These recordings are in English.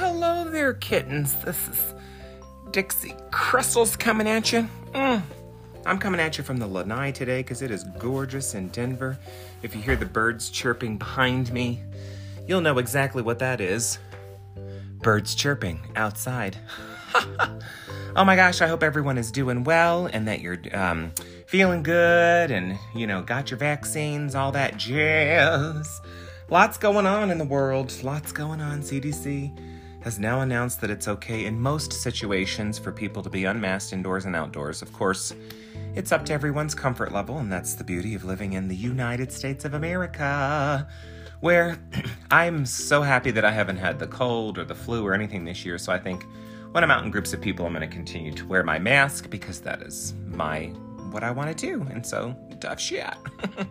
hello there, kittens. This is Dixie Krystals coming at you. Mm. I'm coming at you from the lanai today because it is gorgeous in Denver. If you hear the birds chirping behind me, you'll know exactly what that is. Birds chirping outside. oh my gosh, I hope everyone is doing well and that you're um, feeling good and, you know, got your vaccines, all that jazz. Lots going on in the world. Lots going on. CDC has now announced that it's okay in most situations for people to be unmasked indoors and outdoors. Of course, it's up to everyone's comfort level, and that's the beauty of living in the United States of America, where I'm so happy that I haven't had the cold or the flu or anything this year. So I think when I'm out in groups of people, I'm going to continue to wear my mask because that is my what I want to do. And so, tough shit.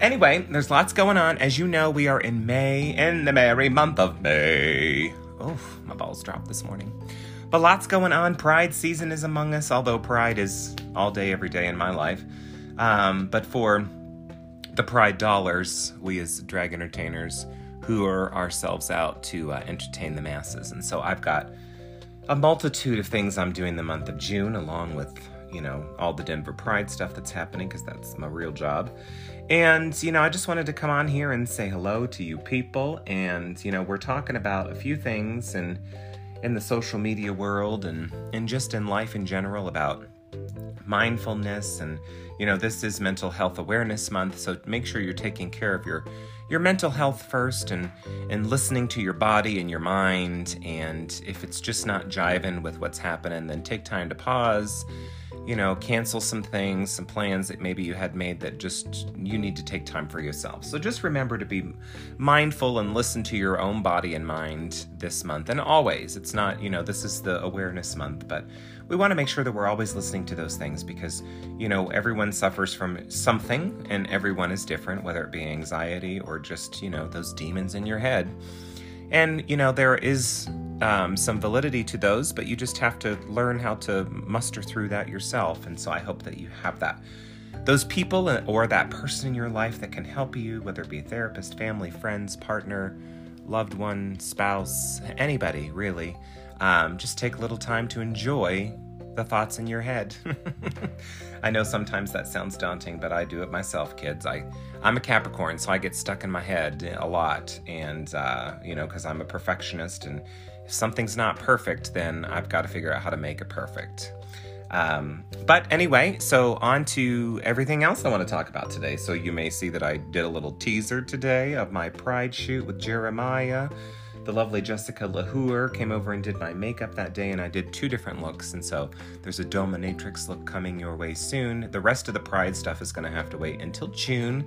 Anyway, there's lots going on. As you know, we are in May, in the merry month of May. Oh, my balls dropped this morning. But lots going on. Pride season is among us, although Pride is all day, every day in my life. Um, but for the Pride dollars, we as drag entertainers who are ourselves out to uh, entertain the masses. And so I've got a multitude of things I'm doing the month of June, along with, you know, all the Denver Pride stuff that's happening, because that's my real job. And, you know, I just wanted to come on here and say hello to you people. And, you know, we're talking about a few things and in the social media world and, and just in life in general about mindfulness and you know this is mental health awareness month so make sure you're taking care of your your mental health first and and listening to your body and your mind and if it's just not jiving with what's happening then take time to pause you know, cancel some things, some plans that maybe you had made that just you need to take time for yourself. So just remember to be mindful and listen to your own body and mind this month. And always, it's not, you know, this is the awareness month, but we want to make sure that we're always listening to those things because, you know, everyone suffers from something and everyone is different, whether it be anxiety or just, you know, those demons in your head. And, you know, there is um, some validity to those, but you just have to learn how to muster through that yourself. And so I hope that you have that. Those people or that person in your life that can help you, whether it be a therapist, family, friends, partner, loved one, spouse, anybody really, um, just take a little time to enjoy the thoughts in your head. I know sometimes that sounds daunting, but I do it myself, kids. I I'm a Capricorn, so I get stuck in my head a lot, and uh, you know, because I'm a perfectionist, and if something's not perfect, then I've got to figure out how to make it perfect. Um, but anyway, so on to everything else I want to talk about today. So you may see that I did a little teaser today of my Pride shoot with Jeremiah. The lovely Jessica LaHour came over and did my makeup that day, and I did two different looks. And so there's a dominatrix look coming your way soon. The rest of the Pride stuff is going to have to wait until June.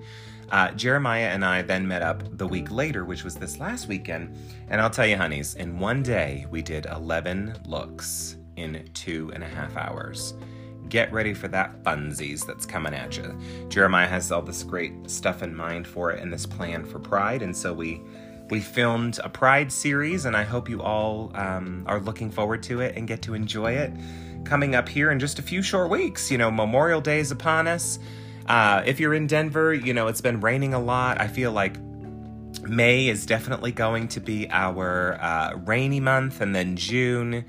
Uh, Jeremiah and I then met up the week later, which was this last weekend. And I'll tell you, honeys, in one day, we did 11 looks in two and a half hours. Get ready for that funsies that's coming at you. Jeremiah has all this great stuff in mind for it and this plan for Pride. And so we we filmed a Pride series, and I hope you all um, are looking forward to it and get to enjoy it coming up here in just a few short weeks. You know, Memorial Day is upon us. Uh, if you're in Denver, you know, it's been raining a lot. I feel like May is definitely going to be our uh, rainy month, and then June.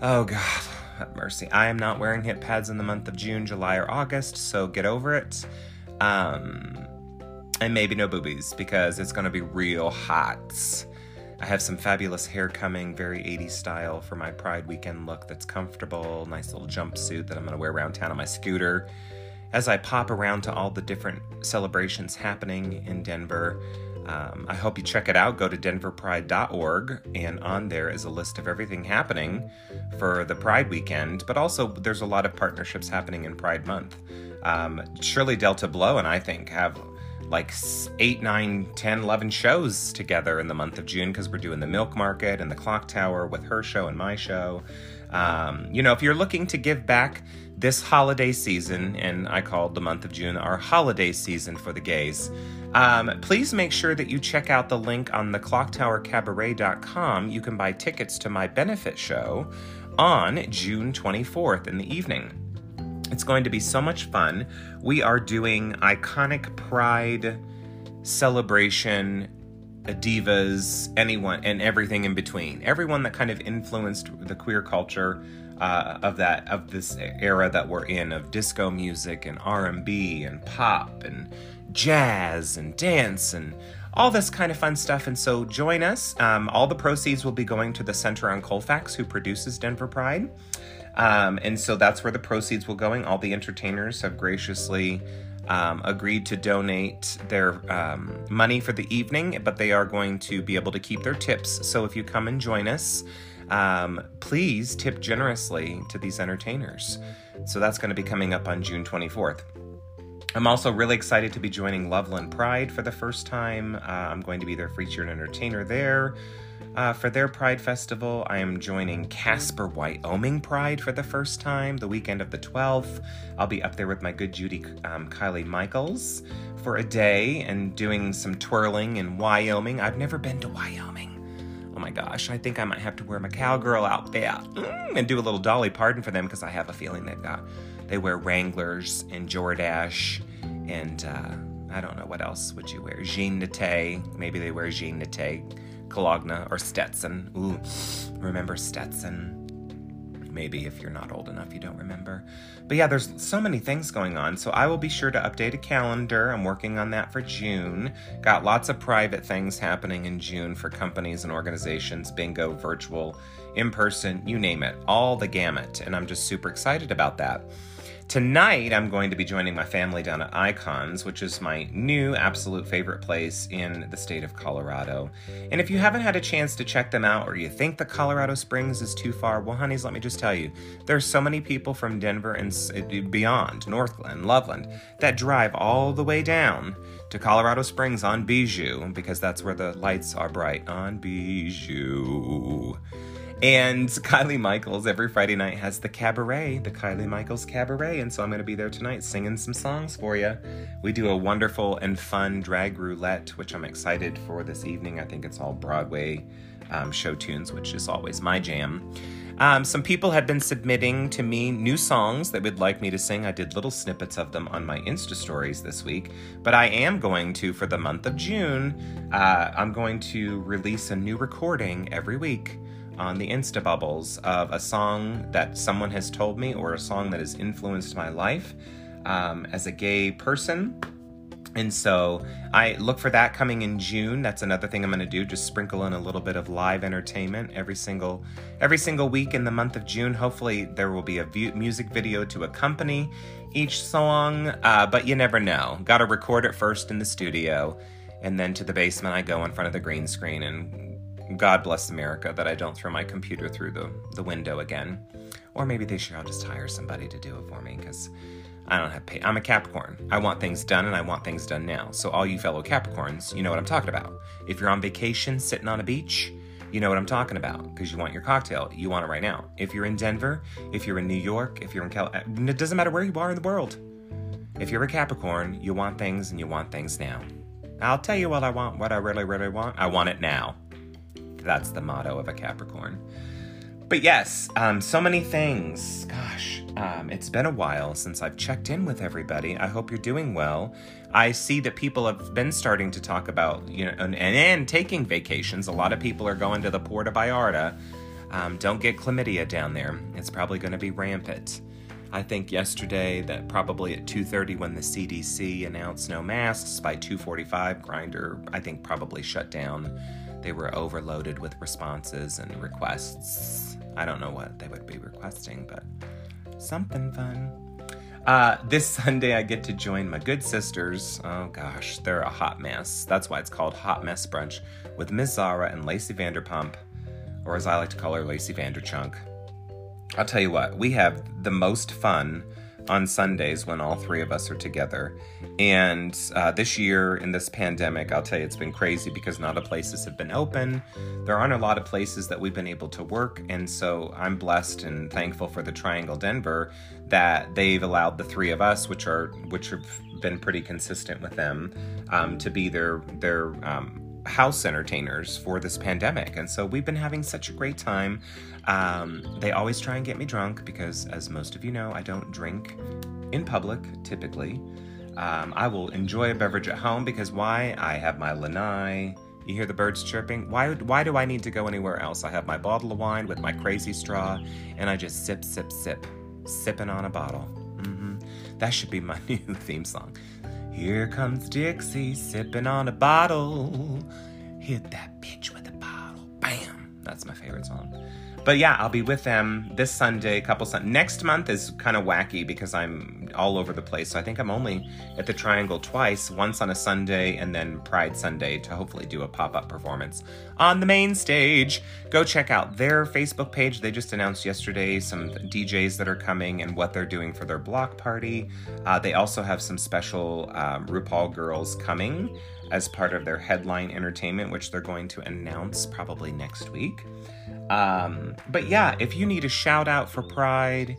Oh, God, have mercy. I am not wearing hip pads in the month of June, July, or August, so get over it. Um, and maybe no boobies because it's going to be real hot. I have some fabulous hair coming, very 80s style for my Pride weekend look that's comfortable. Nice little jumpsuit that I'm going to wear around town on my scooter. As I pop around to all the different celebrations happening in Denver, um, I hope you check it out. Go to denverpride.org, and on there is a list of everything happening for the Pride weekend, but also there's a lot of partnerships happening in Pride Month. Um, Shirley Delta Blow and I think have like 8, 9, 10, 11 shows together in the month of June because we're doing the Milk Market and the Clock Tower with her show and my show. Um, you know, if you're looking to give back this holiday season, and I called the month of June our holiday season for the gays, um, please make sure that you check out the link on the clocktowercabaret.com. You can buy tickets to my benefit show on June 24th in the evening. It's going to be so much fun. We are doing iconic pride celebration divas, anyone, and everything in between. Everyone that kind of influenced the queer culture uh, of that of this era that we're in of disco music and R&B and pop and jazz and dance and all this kind of fun stuff. And so join us. Um, all the proceeds will be going to the Center on Colfax, who produces Denver Pride. Um, and so that's where the proceeds will going. All the entertainers have graciously um, agreed to donate their um, money for the evening, but they are going to be able to keep their tips. So if you come and join us, um, please tip generously to these entertainers. So that's going to be coming up on June 24th. I'm also really excited to be joining Loveland Pride for the first time. Uh, I'm going to be their featured entertainer there. Uh, for their Pride Festival, I am joining Casper, Wyoming Pride for the first time the weekend of the 12th. I'll be up there with my good Judy um, Kylie Michaels for a day and doing some twirling in Wyoming. I've never been to Wyoming. Oh my gosh, I think I might have to wear my cowgirl outfit mm, and do a little Dolly Parton for them because I have a feeling they've got they wear Wranglers and Jordache and uh, I don't know what else would you wear. Jean Nate, maybe they wear Jean Nate Cologne or Stetson. Ooh, remember Stetson? Maybe if you're not old enough, you don't remember. But yeah, there's so many things going on. So I will be sure to update a calendar. I'm working on that for June. Got lots of private things happening in June for companies and organizations bingo, virtual, in person, you name it, all the gamut. And I'm just super excited about that. Tonight, I'm going to be joining my family down at Icons, which is my new absolute favorite place in the state of Colorado. And if you haven't had a chance to check them out or you think the Colorado Springs is too far, well, honeys, let me just tell you, there's so many people from Denver and eh, beyond, Northglenn, Loveland, that drive all the way down to Colorado Springs on Bijou because that's where the lights are bright on Bijou. And Kylie Michaels every Friday night has the cabaret, the Kylie Michaels cabaret. And so I'm going to be there tonight singing some songs for you. We do a wonderful and fun drag roulette, which I'm excited for this evening. I think it's all Broadway um, show tunes, which is always my jam. Um, some people have been submitting to me new songs that would like me to sing. I did little snippets of them on my Insta stories this week, but I am going to, for the month of June, uh, I'm going to release a new recording every week on the Insta bubbles of a song that someone has told me or a song that has influenced my life um, as a gay person. And so I look for that coming in June. That's another thing I'm going to do. Just sprinkle in a little bit of live entertainment every single every single week in the month of June. Hopefully there will be a music video to accompany each song. Uh, but you never know. Got to record it first in the studio, and then to the basement I go in front of the green screen and God bless America that I don't throw my computer through the, the window again. Or maybe this year I'll just hire somebody to do it for me because I don't have pay. I'm a Capricorn. I want things done and I want things done now. So, all you fellow Capricorns, you know what I'm talking about. If you're on vacation sitting on a beach, you know what I'm talking about because you want your cocktail. You want it right now. If you're in Denver, if you're in New York, if you're in Cal, it doesn't matter where you are in the world. If you're a Capricorn, you want things and you want things now. I'll tell you what I want, what I really, really want. I want it now. That's the motto of a Capricorn. But yes, um, so many things. Gosh, um, it's been a while since I've checked in with everybody. I hope you're doing well. I see that people have been starting to talk about, you know, and, and taking vacations. A lot of people are going to the Puerto Vallarta. Um, don't get chlamydia down there. It's probably going to be rampant. I think yesterday that probably at 2:30 when the CDC announced no masks by 2:45 Grindr I think probably shut down they were overloaded with responses and requests. I don't know what they would be requesting, but something fun. Uh, this Sunday, I get to join my good sisters. Oh gosh, they're a hot mess. That's why it's called Hot Mess Brunch with Miss Zara and Lacey Vanderpump, or as I like to call her, Lacey Vanderchunk. I'll tell you what, we have the most fun on Sundays when all three of us are together. And uh, this year in this pandemic, I'll tell you, it's been crazy because not a places have been open. There aren't a lot of places that we've been able to work. And so I'm blessed and thankful for the Triangle Denver that they've allowed the three of us, which are which have been pretty consistent with them, um, to be their their um, house entertainers for this pandemic. And so we've been having such a great time. Um, they always try and get me drunk because, as most of you know, I don't drink in public typically. Um, I will enjoy a beverage at home because why? I have my lanai, You hear the birds chirping? Why, why do I need to go anywhere else? I have my bottle of wine with my crazy straw, and I just sip, sip, sip, sipping on a bottle. Mm-hmm. That should be my new theme song. Here comes Dixie, sipping on a bottle. Hit that bitch with a bottle. Bam! That's my favorite song. But yeah, I'll be with them this Sunday, couple Sun. Next month is kind of wacky because I'm all over the place. So I think I'm only at the Triangle twice, once on a Sunday and then Pride Sunday to hopefully do a pop-up performance on the main stage. Go check out their Facebook page. They just announced yesterday some DJs that are coming and what they're doing for their block party. Uh, they also have some special um, RuPaul girls coming as part of their headline entertainment, which they're going to announce probably next week. Um, but yeah, if you need a shout out for Pride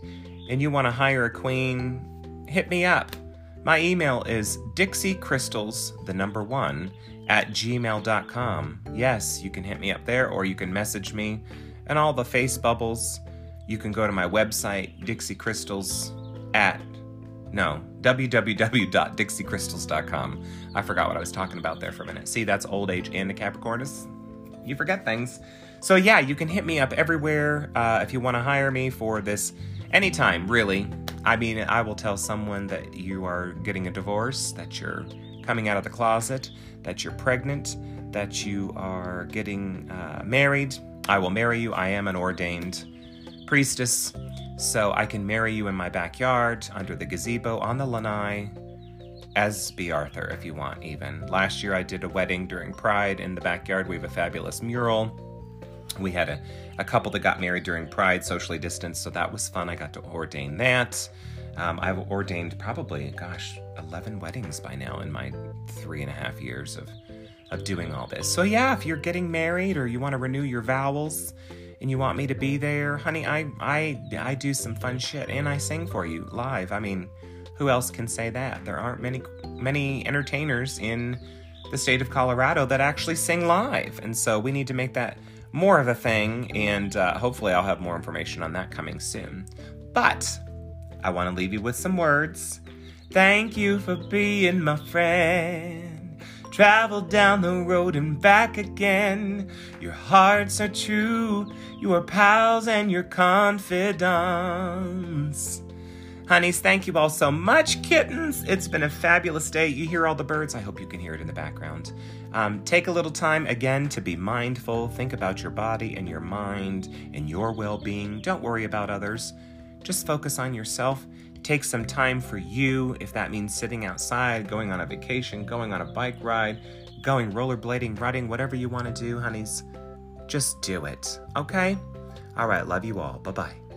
and you want to hire a queen, hit me up. My email is dixiekrystals, the number one, at gmail.com. Yes, you can hit me up there or you can message me and all the face bubbles. You can go to my website, dixiekrystals at no, www.dixiekrystals.com. I forgot what I was talking about there for a minute. See, that's old age and a Capricornus. You forget things. So, yeah, you can hit me up everywhere uh, if you want to hire me for this anytime, really. I mean, I will tell someone that you are getting a divorce, that you're coming out of the closet, that you're pregnant, that you are getting uh, married. I will marry you. I am an ordained priestess, so I can marry you in my backyard, under the gazebo, on the lanai, as Bea Arthur if you want, even. Last year I did a wedding during Pride in the backyard. We have a fabulous mural we had a, a couple that got married during Pride, socially distanced, so that was fun. I got to ordain that. Um, I've ordained probably, gosh, 11 weddings by now in my three and a half years of, of doing all this. So, yeah, if you're getting married or you want to renew your vows and you want me to be there, honey, I, I, I do some fun shit and I sing for you live. I mean, who else can say that? There aren't many, many entertainers in the state of Colorado that actually sing live. And so we need to make that more of a thing, and uh, hopefully, I'll have more information on that coming soon. But I want to leave you with some words. Thank you for being my friend. Travel down the road and back again. Your hearts are true, you are pals and your confidants. Honeys, thank you all so much, kittens. It's been a fabulous day. You hear all the birds. I hope you can hear it in the background. Um, take a little time again to be mindful. Think about your body and your mind and your well being. Don't worry about others. Just focus on yourself. Take some time for you, if that means sitting outside, going on a vacation, going on a bike ride, going rollerblading, riding, whatever you want to do, honeys. Just do it, okay? All right, love you all. Bye bye.